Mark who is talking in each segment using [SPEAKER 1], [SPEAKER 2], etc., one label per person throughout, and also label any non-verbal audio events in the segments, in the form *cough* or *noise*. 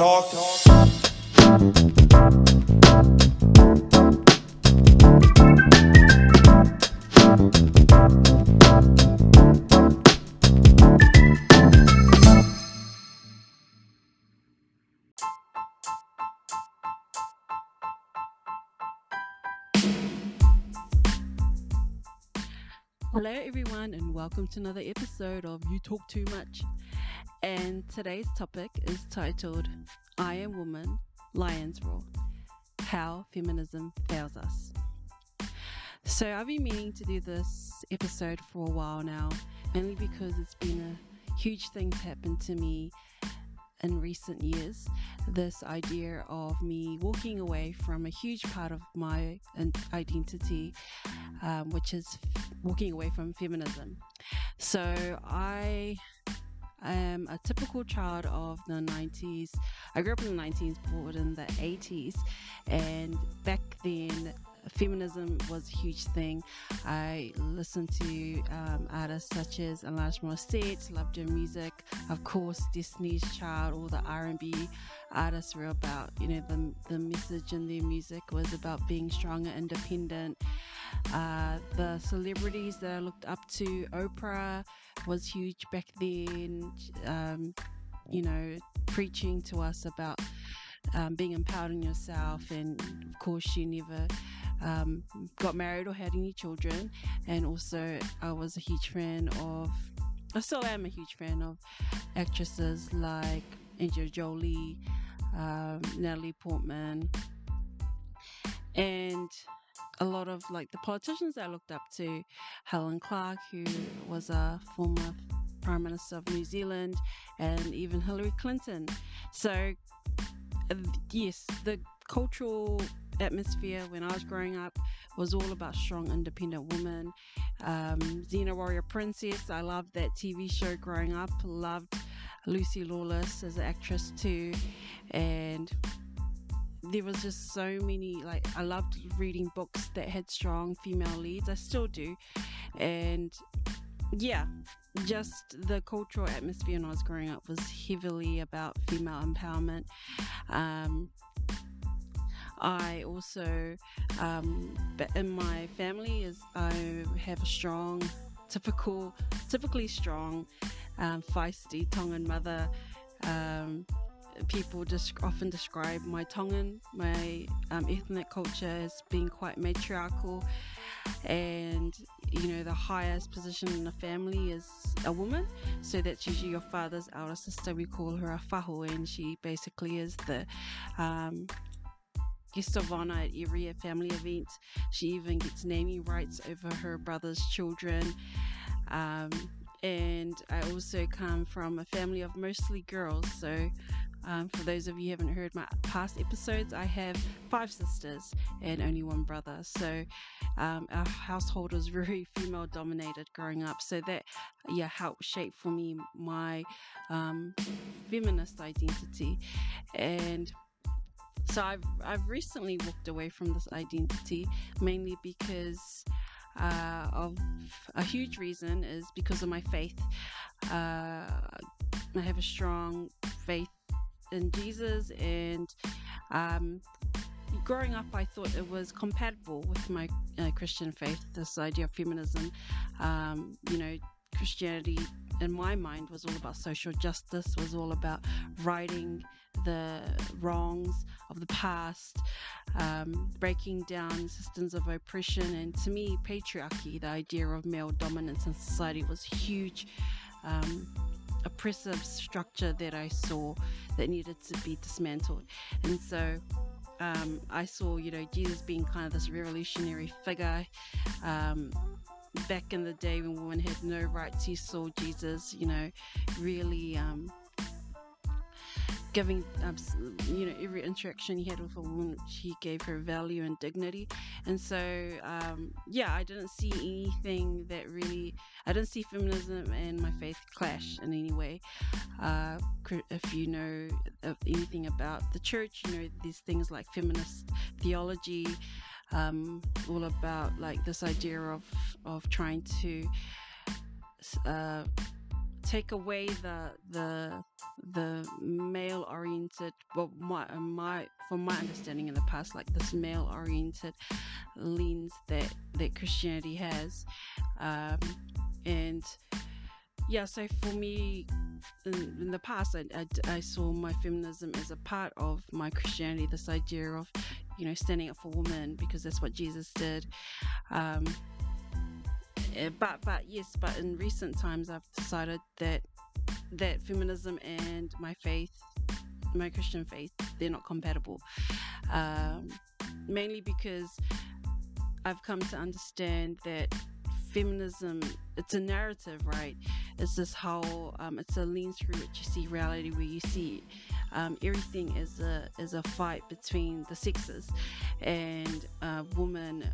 [SPEAKER 1] talk.
[SPEAKER 2] Hello, everyone, and welcome to another episode of You Talk Too Much. And today's topic is titled I Am Woman, Lions Roar How Feminism Fails Us. So, I've been meaning to do this episode for a while now, mainly because it's been a huge thing to happen to me in recent years. This idea of me walking away from a huge part of my identity, um, which is walking away from feminism. So I am a typical child of the 90s. I grew up in the 90s, but in the 80s, and back then feminism was a huge thing. I listened to um, artists such as Alanis Morissette, loved her music. Of course, Destiny's Child, all the R&B artists were about, you know, the, the message in their music was about being strong and independent. Uh, the celebrities that I looked up to, Oprah was huge back then, um, you know, preaching to us about um, being empowered in yourself. And of course, she never um, got married or had any children. And also, I was a huge fan of, I still am a huge fan of actresses like Angelina Jolie, um, Natalie Portman, and a lot of like the politicians I looked up to, Helen Clark, who was a former Prime Minister of New Zealand, and even Hillary Clinton. So, uh, yes, the cultural atmosphere when I was growing up was all about strong, independent women. Um, Xena Warrior Princess, I loved that TV show growing up. Loved Lucy Lawless as an actress too, and there was just so many like I loved reading books that had strong female leads. I still do, and yeah, just the cultural atmosphere when I was growing up was heavily about female empowerment. Um, I also, um, in my family, is I have a strong, typical, typically strong, um, feisty Tongan mother. Um, people just often describe my Tongan, my um, ethnic culture as being quite matriarchal, and you know the highest position in the family is a woman, so that's usually your father's elder sister. We call her a fahu, and she basically is the um, guest of honor at every family event. She even gets naming rights over her brother's children. Um, and I also come from a family of mostly girls. So, um, for those of you who haven't heard my past episodes, I have five sisters and only one brother. So, um, our household was *laughs* very female dominated growing up. So, that yeah helped shape for me my um, feminist identity. And so I've I've recently walked away from this identity mainly because uh, of a huge reason is because of my faith. Uh, I have a strong faith in Jesus, and um, growing up, I thought it was compatible with my uh, Christian faith. This idea of feminism, um, you know, Christianity in my mind was all about social justice, was all about righting the wrongs of the past, um, breaking down systems of oppression, and to me, patriarchy, the idea of male dominance in society, was huge. Um, oppressive structure that I saw that needed to be dismantled. And so um, I saw, you know, Jesus being kind of this revolutionary figure. Um, back in the day when women had no rights, he saw Jesus, you know, really um, giving, um, you know, every interaction he had with a woman, he gave her value and dignity. And so, um, yeah, I didn't see anything that really, I didn't see feminism and my faith clash in any way. Uh, if you know anything about the church, you know, these things like feminist theology um, all about like this idea of of trying to uh, take away the the the male oriented well my my from my understanding in the past like this male oriented lens that that christianity has um and yeah so for me in, in the past I, I, I, saw my feminism as a part of my christianity this idea of you know standing up for women because that's what jesus did um eh, but but yes but in recent times i've decided that that feminism and my faith, my Christian faith, they're not compatible. Um, mainly because I've come to understand that feminism it's a narrative right it's this whole um, it's a lens through which you see reality where you see um, everything is a is a fight between the sexes and uh, women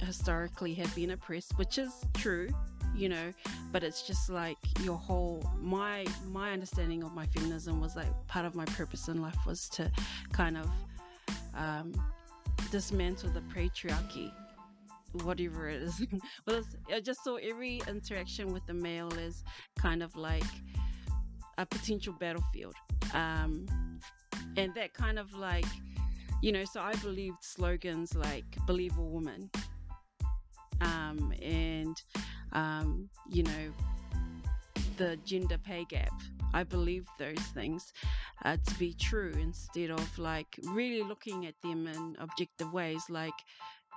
[SPEAKER 2] historically have been oppressed which is true you know but it's just like your whole my my understanding of my feminism was like part of my purpose in life was to kind of um, dismantle the patriarchy whatever it is. *laughs* Well i just saw every interaction with the male is kind of like a potential battlefield um, and that kind of like you know so i believed slogans like believe a woman um, and um, you know, the gender pay gap. I believe those things uh, to be true instead of like really looking at them in objective ways. Like,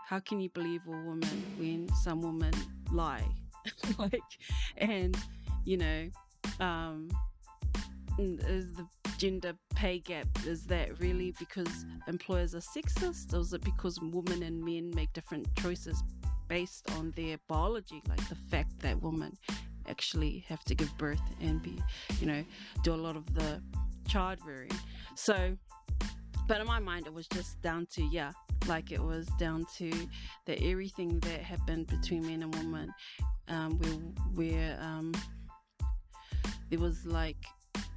[SPEAKER 2] how can you believe a woman when some women lie? *laughs* like, and you know, um, is the gender pay gap is that really because employers are sexist or is it because women and men make different choices based on their biology, like the fact that women actually have to give birth and be, you know, do a lot of the child rearing. So, but in my mind, it was just down to, yeah, like it was down to that everything that happened between men and women, um, where, where um, there was like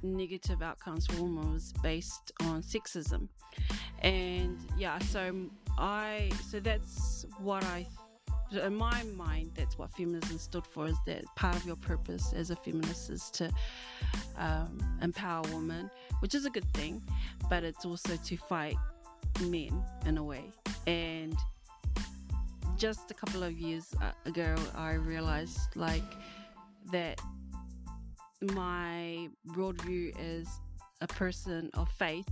[SPEAKER 2] negative outcomes for women was based on sexism. And yeah, so I, so that's what I in my mind, that's what feminism stood for. Is that part of your purpose as a feminist is to um, empower women, which is a good thing, but it's also to fight men in a way. And just a couple of years uh, ago, I realized like that my worldview as a person of faith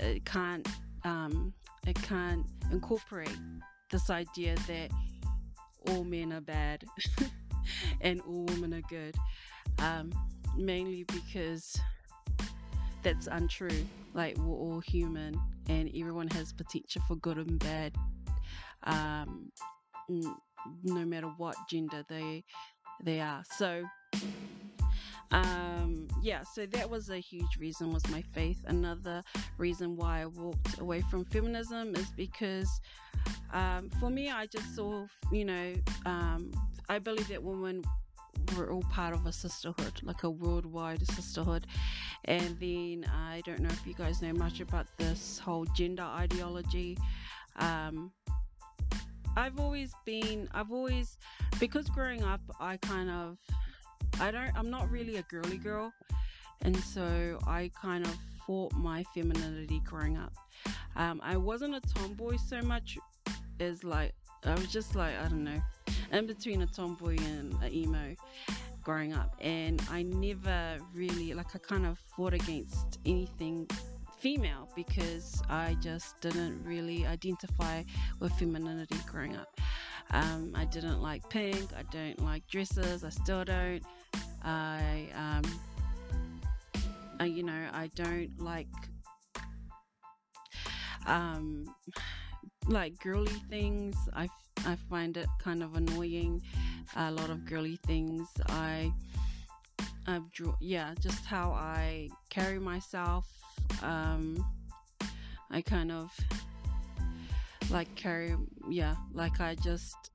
[SPEAKER 2] it can't um, it can't incorporate this idea that all men are bad *laughs* and all women are good. Um, mainly because that's untrue. Like we're all human and everyone has potential for good and bad. Um, no matter what gender they they are. So um yeah so that was a huge reason was my faith another reason why i walked away from feminism is because um, for me i just saw you know um, i believe that women were all part of a sisterhood like a worldwide sisterhood. And then i don't know if you guys know much about this whole gender ideology. Um, I've always been, I've always, because growing up, I kind of I don't I'm not really a girly girl. And so I kind of fought my femininity growing up. Um, I wasn't a tomboy so much as like I was just like I don't know in between a tomboy and an emo growing up and I never really like I kind of fought against anything female because I just didn't really identify with femininity growing up. Um, I didn't like pink. I don't like dresses. I still don't. I, um, I you know, I don't like, um, like girly things. I, I find it kind of annoying. A lot of girly things. I, I've draw, yeah, just how I carry myself. Um, I kind of like carry yeah like i just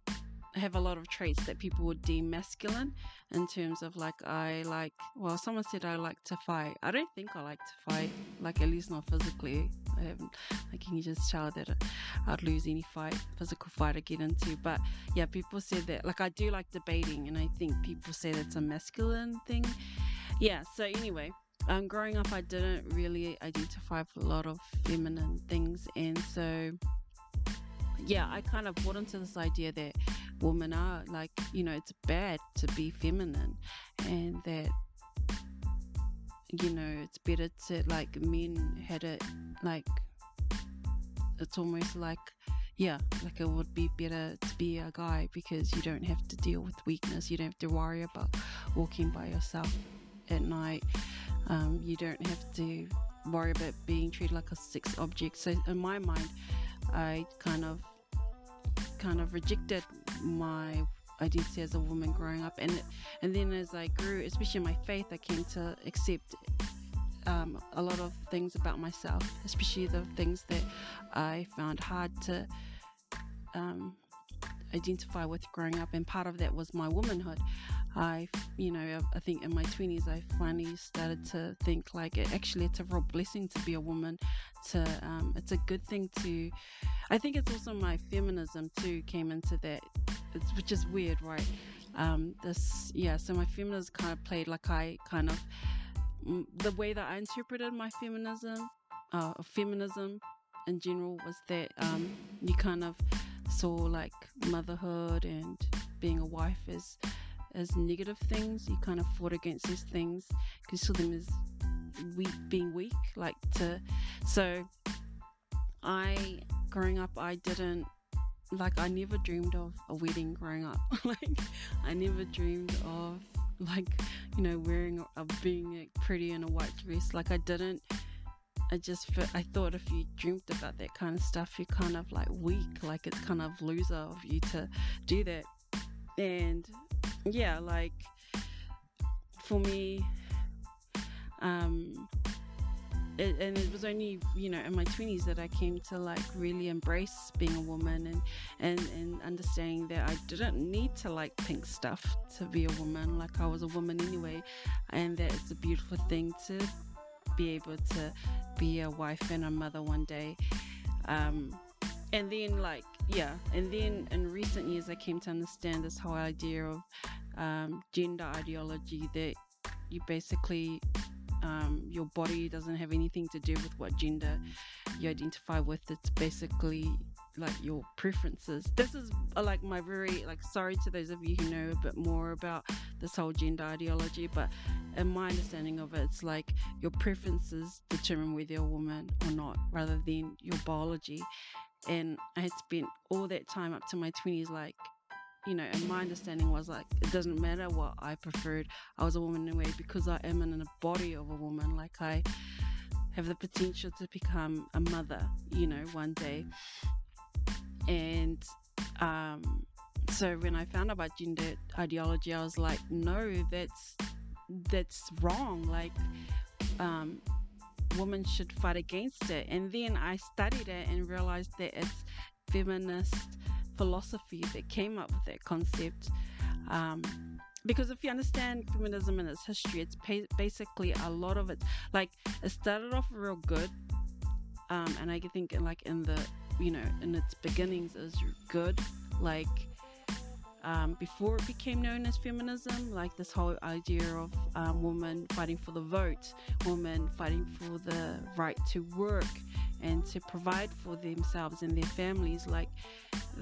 [SPEAKER 2] have a lot of traits that people would deem masculine in terms of like I like well someone said I like to fight. I don't think I like to fight, like at least not physically. I haven't can just tell that I'd lose any fight, physical fight I get into. But yeah, people said that like I do like debating and I think people say that's a masculine thing. Yeah, so anyway, um, growing up, I didn't really identify with a lot of feminine things, and so yeah, I kind of bought into this idea that women are like, you know, it's bad to be feminine, and that you know it's better to like men had it like it's almost like yeah like it would be better to be a guy because you don't have to deal with weakness. You don't have to worry about walking by yourself at night. Um, you don't have to worry about being treated like a sex object. So in my mind i kind of kind of rejected my identity as a woman growing up. And and then as I grew especially my faith I came to accept um, a lot of things about myself especially the things that I found hard to um, identify with growing up. And part of that was my womanhood I you know I think in my 20s I finally started to think like it, actually it's a real blessing to be a woman to um, it's a good thing to I think it's also my feminism too came into that it's, which is weird, right? Um, this, yeah, so my feminism kind of played like I kind of, the way that I interpreted my feminism, uh, feminism in general was that um, you kind of saw like motherhood and being a wife as as negative things. You kind of fought against these things you saw them as weak, being weak. Like to, so I growing up, I didn't like I never dreamed of a wedding growing up. *laughs* like I never dreamed of like you know wearing a being pretty in a white dress. Like I didn't. I just I thought if you dreamed about that kind of stuff, you're kind of like weak. Like it's kind of loser of you to do that. And yeah, like for me, um, it, and it was only you know in my 20s that i came to like really embrace being a woman and and and understanding that i didn't need to like pink stuff to be a woman. Like i was a woman anyway and that it's a beautiful thing to be able to be a wife and a mother one day. Um and then like yeah and then in recent years i came to understand this whole idea of um, gender ideology that you basically um, your body doesn't have anything to do with what gender you identify with. It's basically like your preferences. This is uh, like my very like sorry to those of you who know a bit more about this whole gender ideology, but in my understanding of it, it's like your preferences determine whether you're a woman or not, rather than your biology. And I had spent all that time up to my twenties like you know, and my understanding was like it doesn't matter what I preferred. I was a woman anyway because I am in the body of a woman. Like I have the potential to become a mother, you know, one day. And um, so when I found out about gender ideology, I was like, no, that's that's wrong. Like, um, women should fight against it. And then I studied it and realized that it's feminist philosophy that came up with that concept. Um, because if you understand feminism and its history, it's pa- basically a lot of it. Like it started off real good, um, and I think like in the you know in its beginnings is good. Like um, before it became known as feminism, like this whole idea of um, women fighting for the vote, women fighting for the right to work and to provide for themselves and their families, like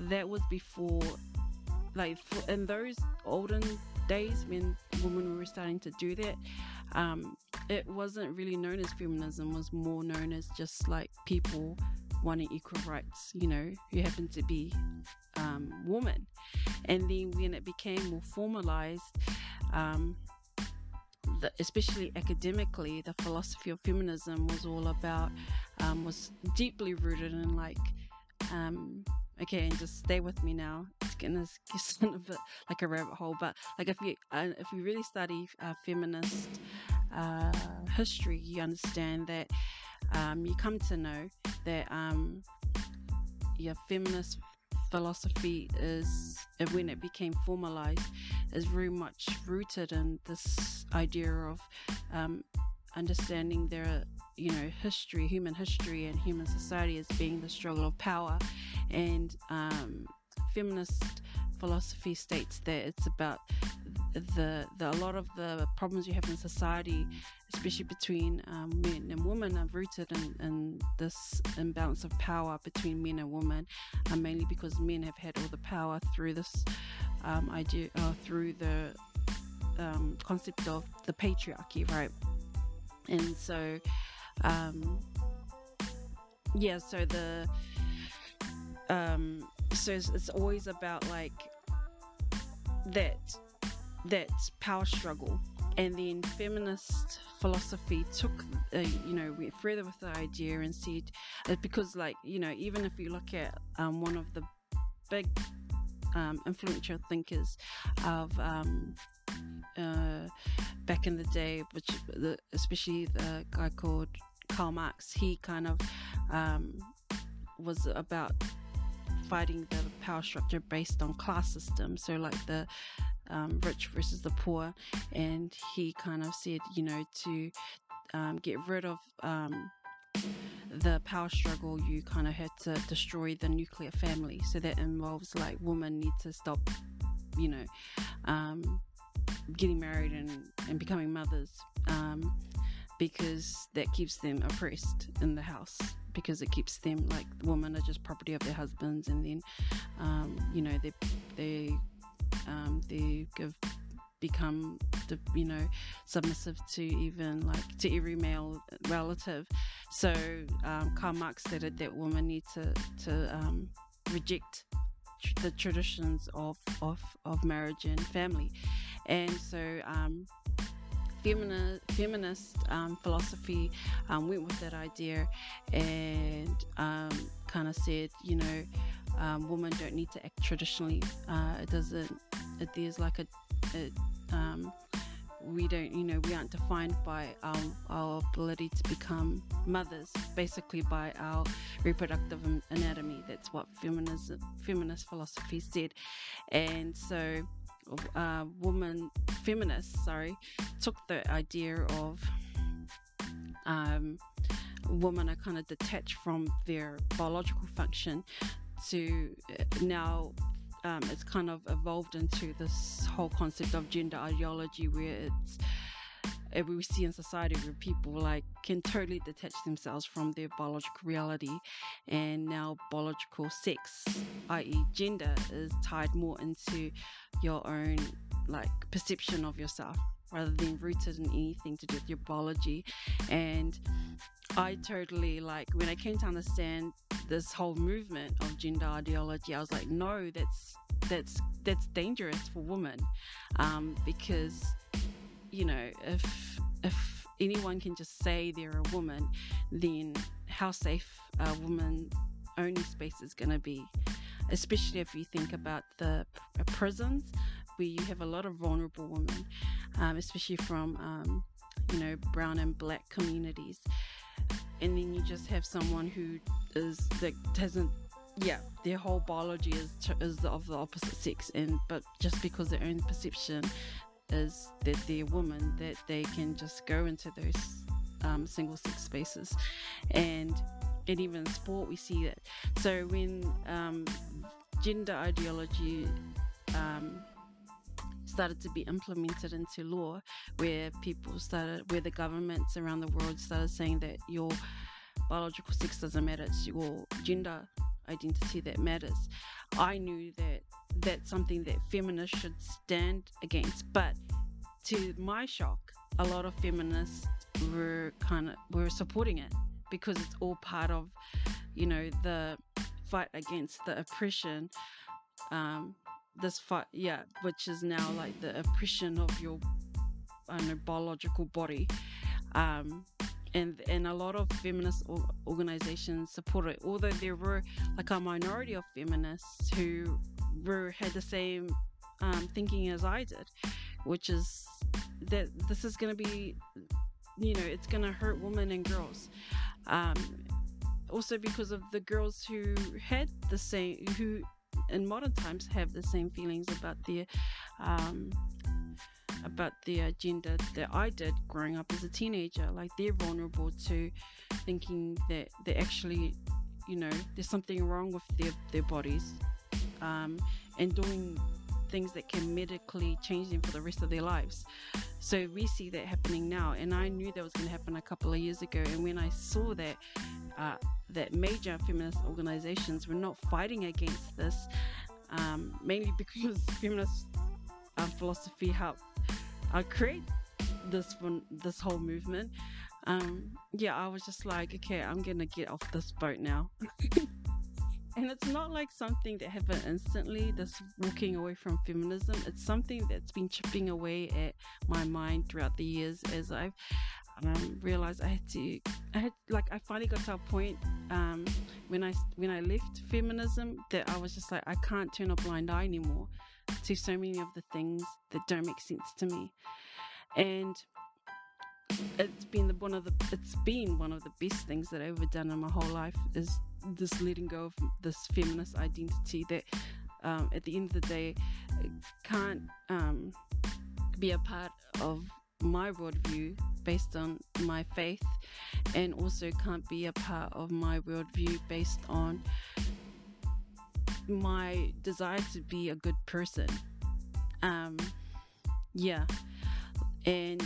[SPEAKER 2] that was before, like for, in those olden days when women were starting to do that. Um, it wasn't really known as feminism; was more known as just like people wanting equal rights. You know, who happened to be um, woman. And then when it became more formalized, um, the, especially academically, the philosophy of feminism was all about, um, was deeply rooted in like, um, okay, and just stay with me now. It's gonna a bit like a rabbit hole, but like if you uh, if you really study uh, feminist uh, history, you understand that um, you come to know that um, your feminist philosophy is, when it became formalized, is very much rooted in this idea of um, understanding their, you know, history, human history, and human society as being the struggle of power, and um, feminist philosophy states that it's about the, the a lot of the problems you have in society, especially between um, men and women, are rooted in, in this imbalance of power between men and women, uh, mainly because men have had all the power through this um, idea, uh, through the um, concept of the patriarchy, right? And so, um, yeah, so the um, so it's, it's always about like that that power struggle. And then feminist philosophy took uh, you know went further with the idea and said uh, because like you know even if you look at um, one of the big um, influential thinkers of um, uh, back in the day which the, especially the guy called Karl Marx he kind of um, was about fighting the power structure based on class system, so like the um, rich versus the poor, and he kind of said, you know, to um, get rid of um, the power struggle, you kind of had to destroy the nuclear family. So that involves like women need to stop, you know, um, getting married and, and becoming mothers um, because that keeps them oppressed in the house because it keeps them like women are just property of their husbands and then um, you know they they um, they have become the, you know submissive to even like to every male relative. So um, Karl Marx stated that women need to to um, reject tr- the traditions of, of of marriage and family. And so um, feminist, feminist um, philosophy um, went with that idea and um, kind of said, you know, um, women don't need to act traditionally. Uh, it doesn't. It, there's like a, a um, we don't, you know, we aren't defined by our, our ability to become mothers, basically by our reproductive anatomy. That's what feminism, feminist philosophy said, and so uh, woman feminists, sorry, took the idea of um, women are kind of detached from their biological function to uh, now um, it's kind of evolved into this whole concept of gender ideology where it's we see in society where people like can totally detach themselves from their biological reality and now biological sex i.e gender is tied more into your own like perception of yourself rather than rooted in anything to do with your biology. And i totally like when i came to understand this whole movement of gender ideology i was like no that's that's that's dangerous for women um, because you know, if if anyone can just say they're a woman, then how safe a woman only space is going to be, especially if you think about the prisons where you have a lot of vulnerable women, um, especially from um, you know brown and black communities, and then you just have someone who is that hasn't yeah their whole biology is is of the opposite sex and but just because their own perception is that they're women, that they can just go into those um, single sex spaces. And and even sport, we see that. So when um, gender ideology um, started to be implemented into law, where people started, where the governments around the world started saying that your biological sex doesn't matter, it's your gender identity that matters. I knew that that's something that feminists should stand against. But to my shock, a lot of feminists were kind of were supporting it because it's all part of, you know, the fight against the oppression. Um, this fight, yeah, which is now like the oppression of your, I know, biological body. Um, and and a lot of feminist organizations support it. Although there were like a minority of feminists who were had the same um, thinking as I did, which is that this is going to be, you know, it's going to hurt women and girls. Um, also because of the girls who had the same who in modern times have the same feelings about their um, about their gender that I did growing up as a teenager. Like they're vulnerable to thinking that they actually, you know, there's something wrong with their, their bodies. Um, and doing things that can medically change them for the rest of their lives. So we see that happening now, and I knew that was going to happen a couple of years ago. And when I saw that uh, that major feminist organizations were not fighting against this, um, mainly *laughs* because feminist uh, philosophy helped uh, create this one, this whole movement. Um, yeah, I was just like, okay, I'm gonna get off this boat now. *laughs* and it's not like something that happened instantly this walking away from feminism. It's something that's been chipping away at my mind throughout the years as i've um, realized i had to i had like i finally got to a point um, when i when i left feminism that i was just like i can't turn a blind eye anymore to so many of the things that don't make sense to me. And it's been the, one of the it's been one of the best things that I've ever done in my whole life is this letting go of this feminist identity that um, at the end of the day can't um, be a part of my worldview based on my faith and also can't be a part of my worldview based on my desire to be a good person. Um yeah. And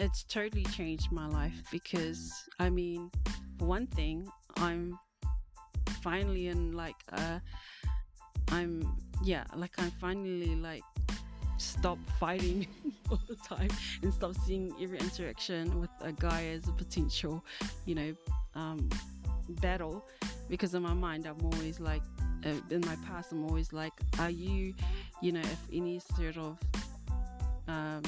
[SPEAKER 2] it's totally changed my life because I mean, one thing, I'm finally in like uh I'm yeah, like I'm finally like stop fighting *laughs* all the time and stop seeing every interaction with a guy as a potential, you know, um, battle. Because in my mind, I'm always like, uh, in my past, I'm always like, are you, you know, if any sort of um,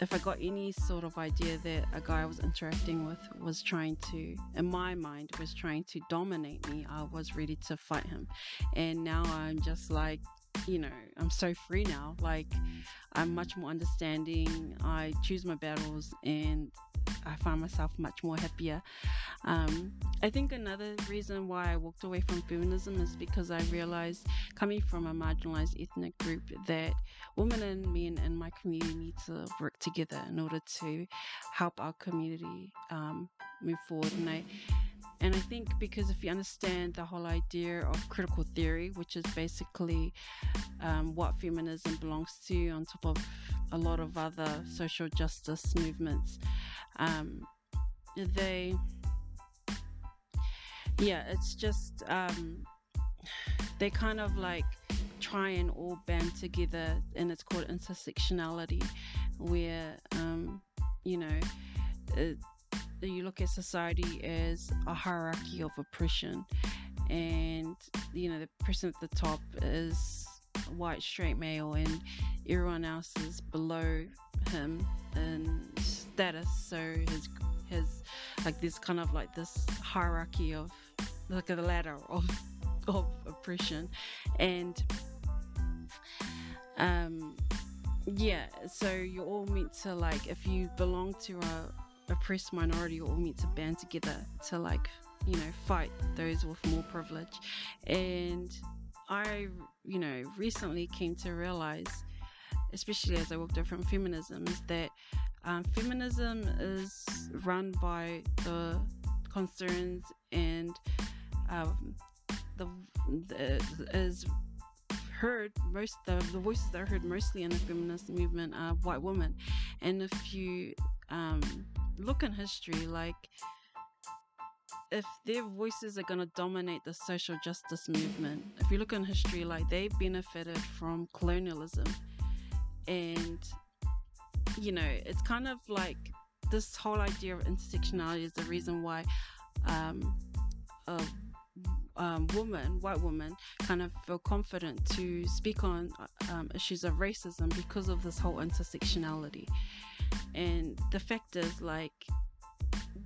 [SPEAKER 2] if I got any sort of idea that a guy I was interacting with was trying to, in my mind, was trying to dominate me, I was ready to fight him. And now I'm just like, you know, I'm so free now. Like, I'm much more understanding. I choose my battles and I find myself much more happier. Um, I think another reason why I walked away from feminism is because I realized, coming from a marginalized ethnic group, that women and men in my community need to work together in order to help our community um, move forward. And I and I think because if you understand the whole idea of critical theory, which is basically um, what feminism belongs to, on top of a lot of other social justice movements, um, they, yeah, it's just, um, they kind of like try and all band together, and it's called intersectionality, where, um, you know, it, you look at society as a hierarchy of oppression, and you know the person at the top is white straight male, and everyone else is below him in status. So his his like this kind of like this hierarchy of like a ladder of *laughs* of oppression, and um yeah so you're all meant to like if you belong to a oppressed minority you're all meant to band together to like you know fight those with more privilege and i you know recently came to realize especially as i walked away from feminism is that um, feminism is run by the concerns and um, the, the is heard most the, the voices that are heard mostly in the feminist movement are white women. And if you um, look in history, like if their voices are going to dominate the social justice movement, if you look in history, like they benefited from colonialism. And, you know, it's kind of like this whole idea of intersectionality is the reason why um, a um, woman, white woman, kind of feel confident to speak on um, issues of racism because of this whole intersectionality. And the fact is, like,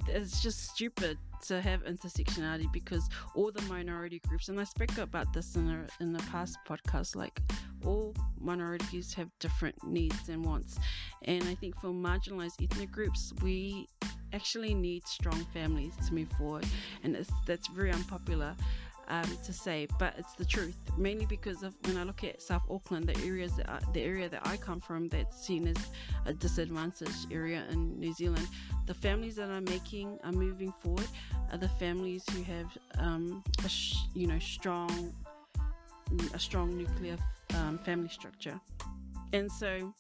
[SPEAKER 2] it's just stupid to have intersectionality because all the minority groups, and I spoke about this in a in the past podcast, like all minorities have different needs and wants, and I think for marginalized ethnic groups, we actually need strong families to move forward, and that's very unpopular um, to say, but it's the truth. Mainly because of when I look at South Auckland, the areas that I, the area that I come from, that's seen as a disadvantaged area in New Zealand. The families that are making are moving forward are the families who have, um, sh- you know, strong a strong nuclear um, family structure. And so,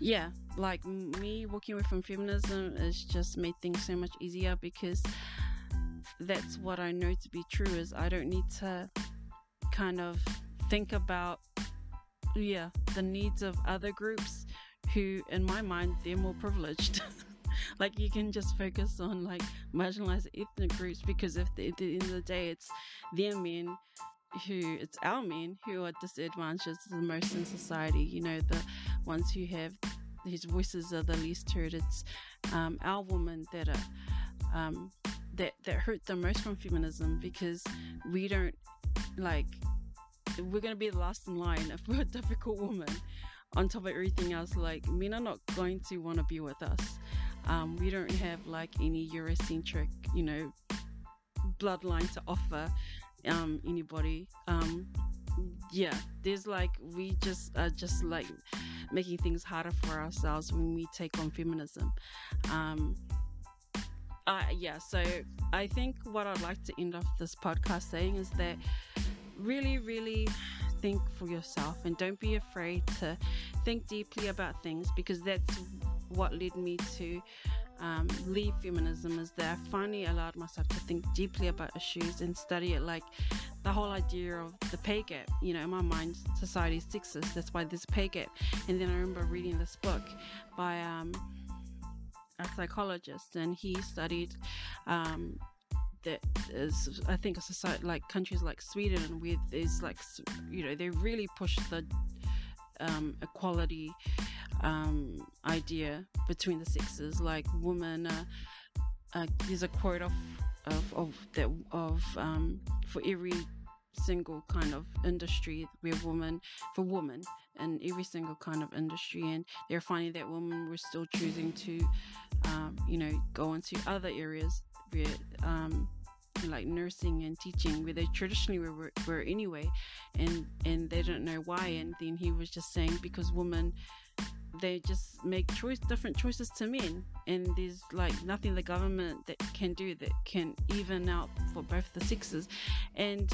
[SPEAKER 2] yeah, like me walking away from feminism has just made things so much easier because that's what I know to be true is I don't need to kind of think about yeah the needs of other groups who in my mind they're more privileged. *laughs* Like you can just focus on like marginalized ethnic groups because if the, at the end of the day it's their men who it's our men who are disadvantaged the most in society. You know the ones who have whose voices are the least heard. It's um, our women that are um, that that hurt the most from feminism because we don't like we're gonna be the last in line *laughs* if we're a difficult woman on top of everything else. Like men are not going to want to be with us. Um, we don't have like any eurocentric you know bloodline to offer um, anybody. Um, yeah there's like we just are just like making things harder for ourselves when we take on feminism. Um, uh, yeah, so I think what I'd like to end off this podcast saying is that really, really think for yourself and don't be afraid to think deeply about things because that's what led me to um, leave feminism is that I finally allowed myself to think deeply about issues and study it like the whole idea of the pay gap. You know, in my mind, society is sexist. That's why there's a pay gap. And then I remember reading this book by um, a psychologist, and he studied um, that is I think a society like countries like Sweden with is like you know they really push the um, equality um, idea between the sexes. Like women uh, uh, there's a quote of of, of that of um, for every single kind of industry we have women for women in every single kind of industry and they're finding that women were still choosing to um, you know go into other areas where um, like nursing and teaching where they traditionally were, were anyway and and they don't know why and then he was just saying because women they just make choice different choices to men and there's like nothing the government that can do that can even out for both the sexes and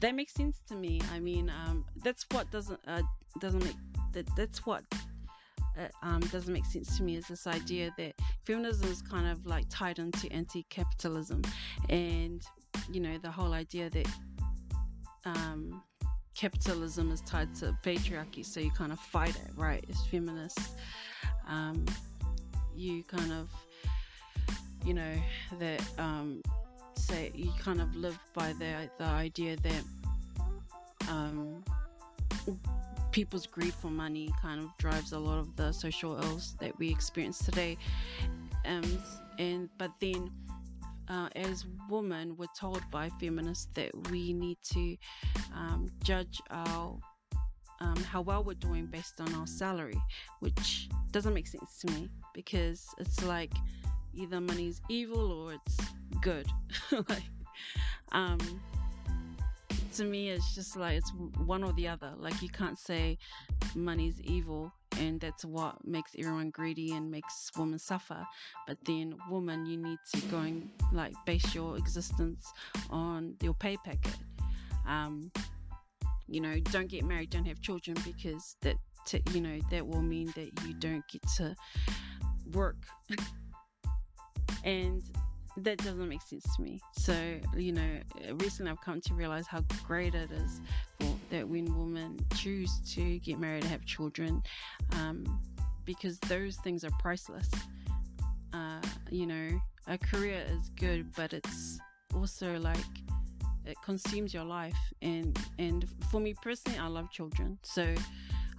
[SPEAKER 2] that makes sense to me. I mean, um, that's what doesn't uh, doesn't make that that's what uh, um, doesn't make sense to me is this idea that feminism is kind of like tied into anti-capitalism, and you know the whole idea that um, capitalism is tied to patriarchy, so you kind of fight it, right? As feminists, um, you kind of you know that um, say you kind of live by the the idea that um, people's greed for money kind of drives a lot of the social ills that we experience today. Um, and but then, uh, as women, we're told by feminists that we need to um, judge our um, how well we're doing based on our salary, which doesn't make sense to me because it's like either money's evil or it's good. *laughs* like, um, to me, it's just like it's one or the other. Like, you can't say money's evil and that's what makes everyone greedy and makes women suffer. But then, woman, you need to go and like base your existence on your pay packet. Um, you know, don't get married, don't have children because that, you know, that will mean that you don't get to work. *laughs* and that doesn't make sense to me. So, you know, recently I've come to realize how great it is for that when women choose to get married and have children, um, because those things are priceless. Uh, you know, a career is good, but it's also like it consumes your life. And and for me personally, I love children, so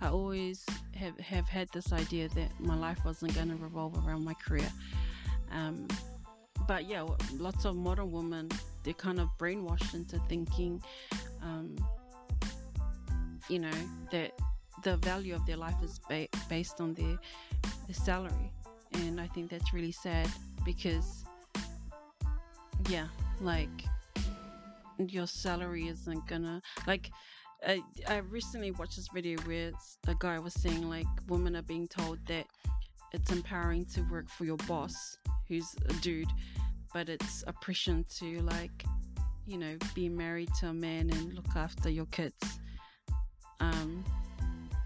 [SPEAKER 2] I always have have had this idea that my life wasn't going to revolve around my career. Um, but yeah, lots of modern women they're kind of brainwashed into thinking, um, you know, that the value of their life is ba- based on their, their salary, and I think that's really sad because, yeah, like your salary isn't gonna like. I, I recently watched this video where a guy was saying like women are being told that it's empowering to work for your boss who's a dude but it's oppression to like you know, be married to a man and look after your kids. Um,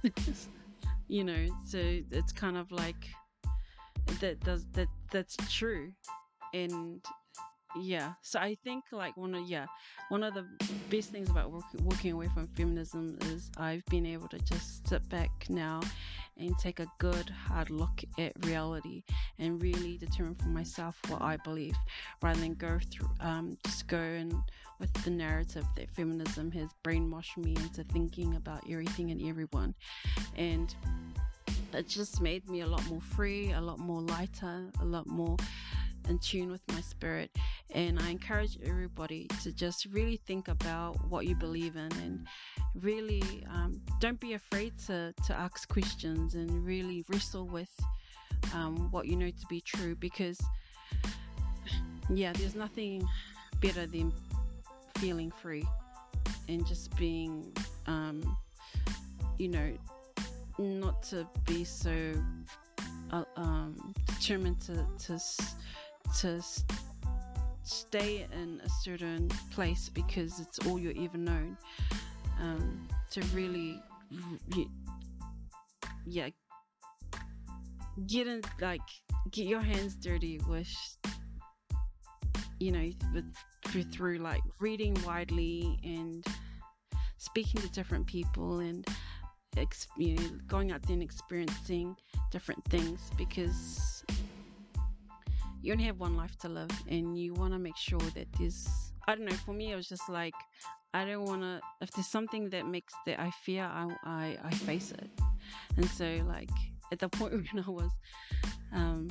[SPEAKER 2] *laughs* you know, so it's kind of like that does that that's true, and yeah so i think like one of yeah one of the best things about work, walking away from feminism is i've been able to just sit back now and take a good hard look at reality and really determine for myself what i believe rather than go through um, just go and with the narrative that feminism has brainwashed me into thinking about everything and everyone. And it just made me a lot more free a lot more lighter a lot more in tune with my spirit. And I encourage everybody to just really think about what you believe in and really um, don't be afraid to, to ask questions and really wrestle with um, what you know to be true because, yeah, there's nothing better than feeling free and just being, um, you know, not to be so uh, um, determined to, to to stay in a certain place because it's all you're ever known. Um, to really, yeah, get in, like, get your hands dirty with, you know, with, through, through like reading widely and speaking to different people and you know, going out there and experiencing different things because you only have one life to live and you want to make sure that there's i don't know for me it was just like i don't want to if there's something that makes that i fear I, I i face it. And so like at the point *laughs* when i was um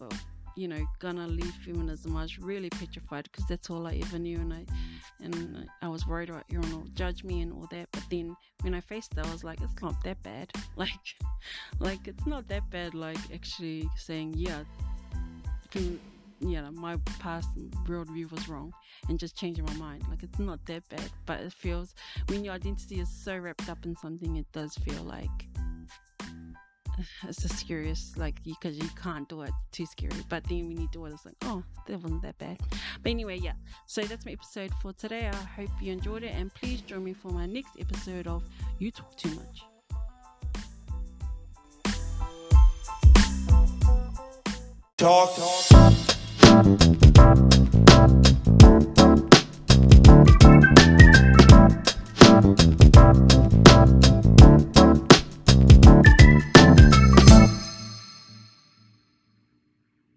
[SPEAKER 2] well you know gonna leave feminism i was really petrified because that's all i ever knew and i and i was worried about everyone will judge me and all that. But then when i faced it i was like it's not that bad. *laughs* Like like it's not that bad like actually saying yeah know, my past worldview was wrong and just changing my mind. Like it's not that bad, but it feels when your identity is so wrapped up in something, it does feel like *sighs* it's just scariest, like because you, you, can't do it, too scary. But then when you do it, it's like, oh, that wasn't that bad. But anyway, yeah. So that's my episode for today. I hope you enjoyed it, and please join me for my next episode of You Talk Too Much.
[SPEAKER 1] Talk. talk.